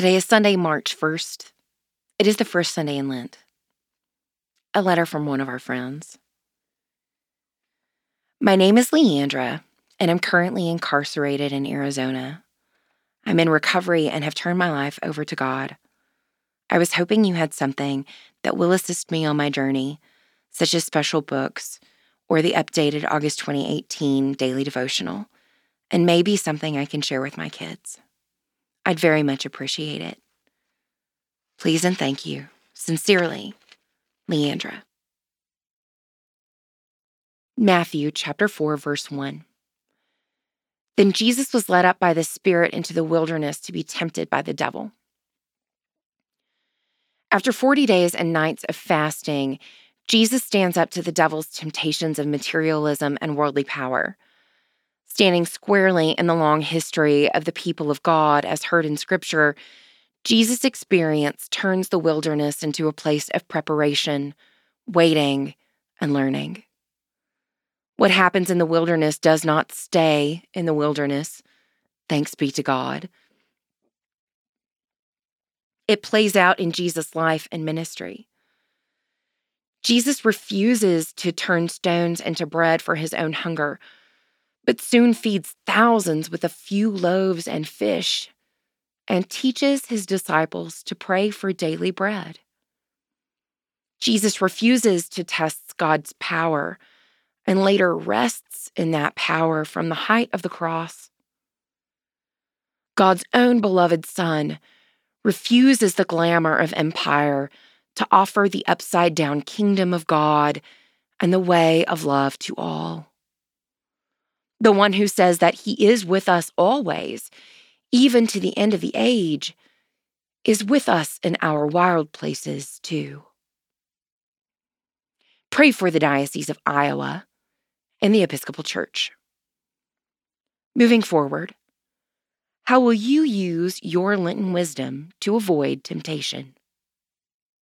Today is Sunday, March 1st. It is the first Sunday in Lent. A letter from one of our friends. My name is Leandra, and I'm currently incarcerated in Arizona. I'm in recovery and have turned my life over to God. I was hoping you had something that will assist me on my journey, such as special books or the updated August 2018 daily devotional, and maybe something I can share with my kids. I'd very much appreciate it. Please and thank you. Sincerely, Leandra. Matthew chapter 4 verse 1. Then Jesus was led up by the Spirit into the wilderness to be tempted by the devil. After 40 days and nights of fasting, Jesus stands up to the devil's temptations of materialism and worldly power. Standing squarely in the long history of the people of God as heard in Scripture, Jesus' experience turns the wilderness into a place of preparation, waiting, and learning. What happens in the wilderness does not stay in the wilderness. Thanks be to God. It plays out in Jesus' life and ministry. Jesus refuses to turn stones into bread for his own hunger but soon feeds thousands with a few loaves and fish, and teaches his disciples to pray for daily bread. Jesus refuses to test God's power and later rests in that power from the height of the cross. God's own beloved Son refuses the glamour of empire to offer the upside down kingdom of God and the way of love to all the one who says that he is with us always, even to the end of the age, is with us in our wild places too. Pray for the Diocese of Iowa and the Episcopal Church. Moving forward, how will you use your Lenten wisdom to avoid temptation?